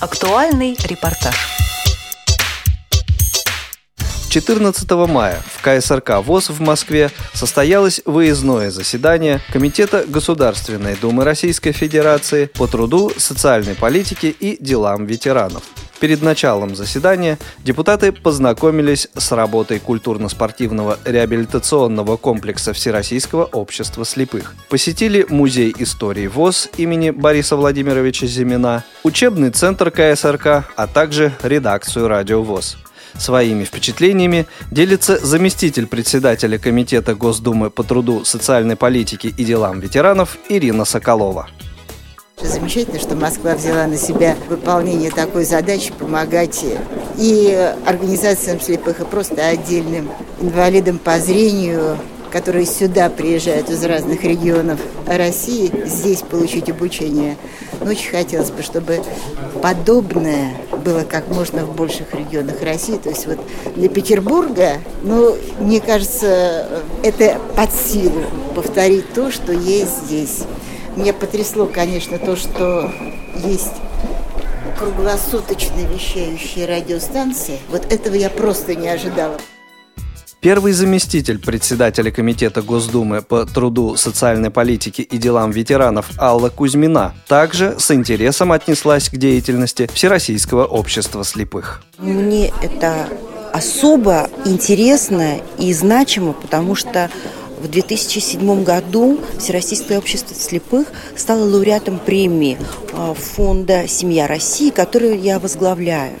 Актуальный репортаж. 14 мая в КСРК ВОЗ в Москве состоялось выездное заседание Комитета Государственной Думы Российской Федерации по труду, социальной политике и делам ветеранов. Перед началом заседания депутаты познакомились с работой культурно-спортивного реабилитационного комплекса Всероссийского общества слепых. Посетили Музей истории ВОЗ имени Бориса Владимировича Зимина, учебный центр КСРК, а также редакцию Радио ВОЗ. Своими впечатлениями делится заместитель председателя Комитета Госдумы по труду, социальной политике и делам ветеранов Ирина Соколова. Замечательно, что Москва взяла на себя выполнение такой задачи помогать и организациям слепых, и просто отдельным инвалидам по зрению, которые сюда приезжают из разных регионов России, здесь получить обучение. Но очень хотелось бы, чтобы подобное было как можно в больших регионах России. То есть вот для Петербурга, ну, мне кажется, это под силу повторить то, что есть здесь. Меня потрясло, конечно, то, что есть круглосуточно вещающие радиостанции. Вот этого я просто не ожидала. Первый заместитель председателя Комитета Госдумы по труду, социальной политике и делам ветеранов Алла Кузьмина также с интересом отнеслась к деятельности Всероссийского общества слепых. Мне это особо интересно и значимо, потому что в 2007 году Всероссийское общество слепых стало лауреатом премии а, фонда «Семья России», которую я возглавляю.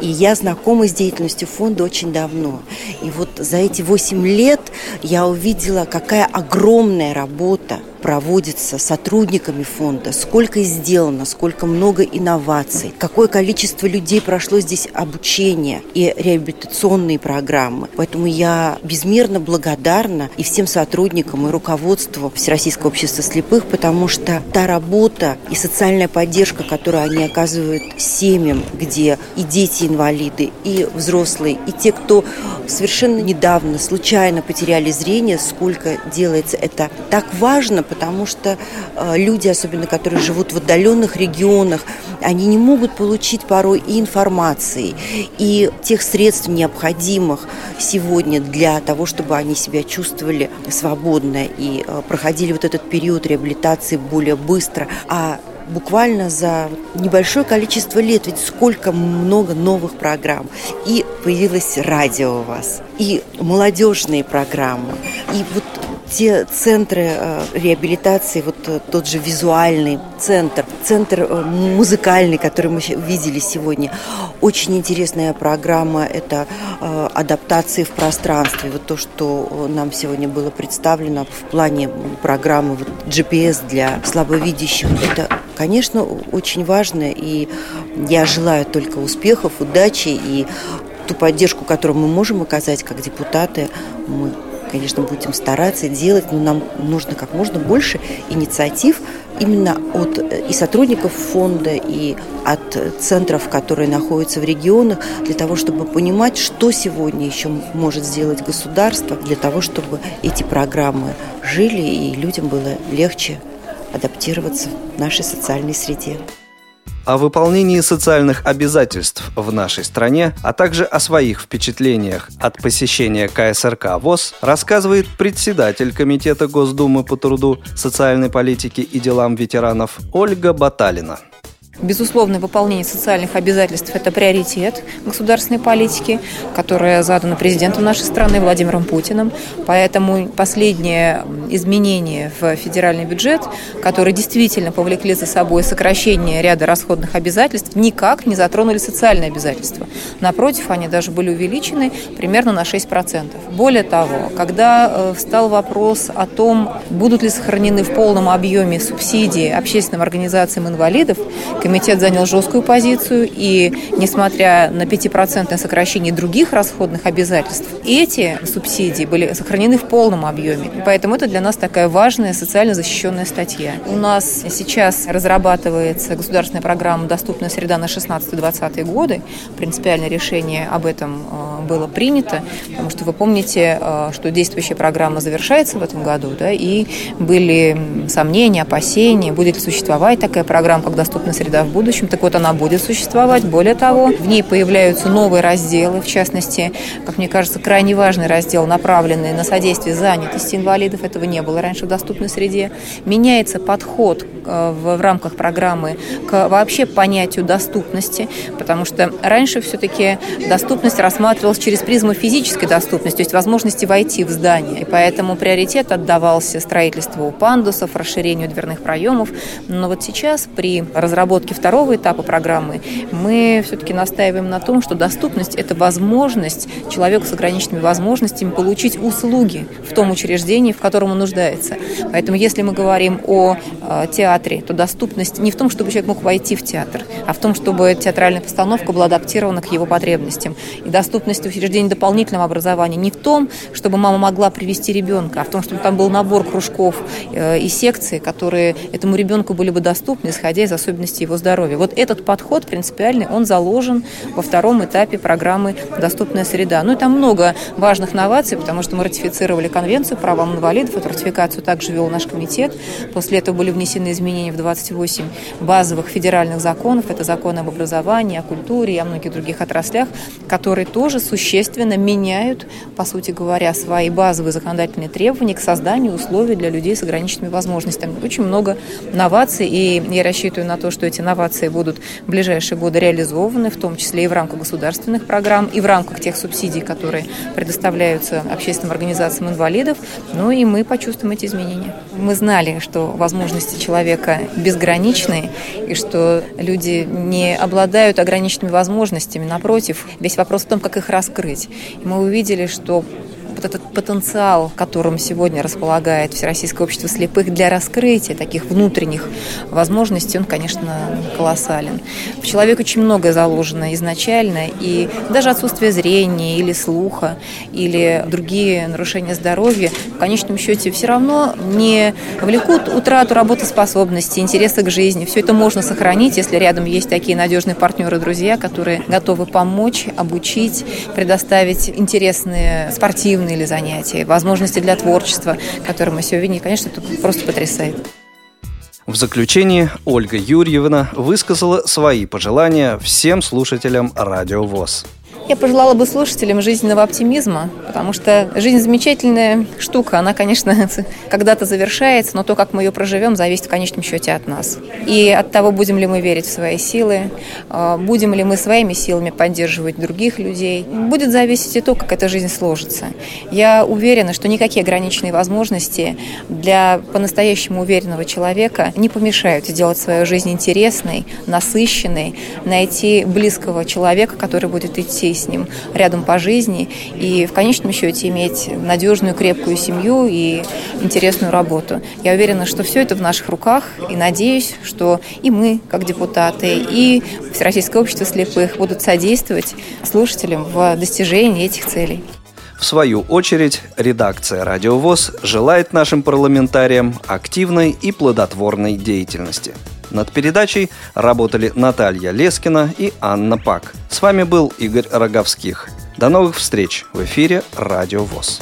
И я знакома с деятельностью фонда очень давно. И вот за эти 8 лет я увидела, какая огромная работа проводится сотрудниками фонда, сколько сделано, сколько много инноваций, какое количество людей прошло здесь обучение и реабилитационные программы. Поэтому я безмерно благодарна и всем сотрудникам, и руководству Всероссийского общества слепых, потому что та работа и социальная поддержка, которую они оказывают семьям, где и дети инвалиды, и взрослые, и те, кто совершенно недавно, случайно потеряли зрение, сколько делается это так важно, потому что э, люди, особенно которые живут в отдаленных регионах, они не могут получить порой и информации, и тех средств необходимых сегодня для того, чтобы они себя чувствовали свободно и э, проходили вот этот период реабилитации более быстро. А буквально за небольшое количество лет, ведь сколько много новых программ. И появилось радио у вас, и молодежные программы, и вот те центры э, реабилитации, вот э, тот же визуальный центр, центр э, музыкальный, который мы видели сегодня. Очень интересная программа – это адаптации в пространстве. Вот то, что нам сегодня было представлено в плане программы вот GPS для слабовидящих. Это, конечно, очень важно, и я желаю только успехов, удачи и ту поддержку, которую мы можем оказать как депутаты, мы конечно, будем стараться делать, но нам нужно как можно больше инициатив именно от э, и сотрудников фонда, и от центров, которые находятся в регионах, для того, чтобы понимать, что сегодня еще может сделать государство, для того, чтобы эти программы жили и людям было легче адаптироваться в нашей социальной среде о выполнении социальных обязательств в нашей стране, а также о своих впечатлениях от посещения КСРК ВОЗ рассказывает председатель Комитета Госдумы по труду, социальной политике и делам ветеранов Ольга Баталина. Безусловное выполнение социальных обязательств – это приоритет государственной политики, которая задана президентом нашей страны Владимиром Путиным. Поэтому последние изменения в федеральный бюджет, которые действительно повлекли за собой сокращение ряда расходных обязательств, никак не затронули социальные обязательства. Напротив, они даже были увеличены примерно на 6%. Более того, когда э, встал вопрос о том, будут ли сохранены в полном объеме субсидии общественным организациям инвалидов, комитет занял жесткую позицию, и несмотря на 5% сокращение других расходных обязательств, эти субсидии были сохранены в полном объеме. Поэтому это для нас такая важная социально защищенная статья. У нас сейчас разрабатывается государственная программа «Доступная среда» на 16-20 годы. Принципиальное решение об этом э, было принято, потому что вы помните, э, что действующая программа завершается в этом году, да, и были сомнения, опасения, будет ли существовать такая программа, как «Доступная среда в будущем». Так вот, она будет существовать. Более того, в ней появляются новые разделы, в частности, как мне кажется, крайне важный раздел, направленный на содействие занятости инвалидов. Этого не было раньше в «Доступной среде». Меняется подход э, в рамках программы к вообще понятию доступности, потому что раньше все-таки доступность рассматривалась через призму физической доступности, то есть возможности войти в здание. И поэтому приоритет отдавался строительству пандусов, расширению дверных проемов. Но вот сейчас при разработке второго этапа программы мы все-таки настаиваем на том, что доступность – это возможность человеку с ограниченными возможностями получить услуги в том учреждении, в котором он нуждается. Поэтому если мы говорим о театре, то доступность не в том, чтобы человек мог войти в театр, а в том, чтобы театральная постановка была адаптирована к его потребностям. И доступность учреждений дополнительного образования не в том, чтобы мама могла привести ребенка, а в том, чтобы там был набор кружков э, и секций, которые этому ребенку были бы доступны, исходя из особенностей его здоровья. Вот этот подход принципиальный, он заложен во втором этапе программы «Доступная среда». Ну и там много важных новаций, потому что мы ратифицировали конвенцию правам инвалидов, эту ратификацию также вел наш комитет. После этого были внесены изменения в 28 базовых федеральных законов. Это законы об образовании, о культуре и о многих других отраслях, которые тоже существенно меняют, по сути говоря, свои базовые законодательные требования к созданию условий для людей с ограниченными возможностями. Очень много новаций, и я рассчитываю на то, что эти новации будут в ближайшие годы реализованы, в том числе и в рамках государственных программ, и в рамках тех субсидий, которые предоставляются общественным организациям инвалидов. Ну и мы почувствуем эти изменения. Мы знали, что возможности человека безграничны, и что люди не обладают ограниченными возможностями. Напротив, весь вопрос в том, как их раскрыть. И мы увидели, что вот этот потенциал, которым сегодня располагает Всероссийское общество слепых для раскрытия таких внутренних возможностей, он, конечно, колоссален. В человеке очень многое заложено изначально, и даже отсутствие зрения или слуха, или другие нарушения здоровья, в конечном счете все равно не влекут утрату работоспособности, интереса к жизни. Все это можно сохранить, если рядом есть такие надежные партнеры, друзья, которые готовы помочь, обучить, предоставить интересные спортивные спортивные или занятия, возможности для творчества, которые мы сегодня видели, конечно, это просто потрясает. В заключение Ольга Юрьевна высказала свои пожелания всем слушателям Радио ВОЗ. Я пожелала бы слушателям жизненного оптимизма, потому что жизнь замечательная штука. Она, конечно, когда-то завершается, но то, как мы ее проживем, зависит в конечном счете от нас. И от того, будем ли мы верить в свои силы, а, будем ли мы своими силами поддерживать других людей, будет зависеть и то, как эта жизнь сложится. Я уверена, что никакие ограниченные возможности для по-настоящему уверенного человека не помешают сделать свою жизнь интересной, насыщенной, найти близкого человека, который будет идти с ним рядом по жизни и в конечном счете иметь надежную, крепкую семью и интересную работу. Я уверена, что все это в наших руках и надеюсь, что и мы, как депутаты, и Всероссийское общество слепых будут содействовать слушателям в достижении этих целей. В свою очередь, редакция «Радио ВОЗ» желает нашим парламентариям активной и плодотворной деятельности – над передачей работали Наталья Лескина и Анна Пак. С вами был Игорь Роговских. До новых встреч в эфире «Радио ВОЗ».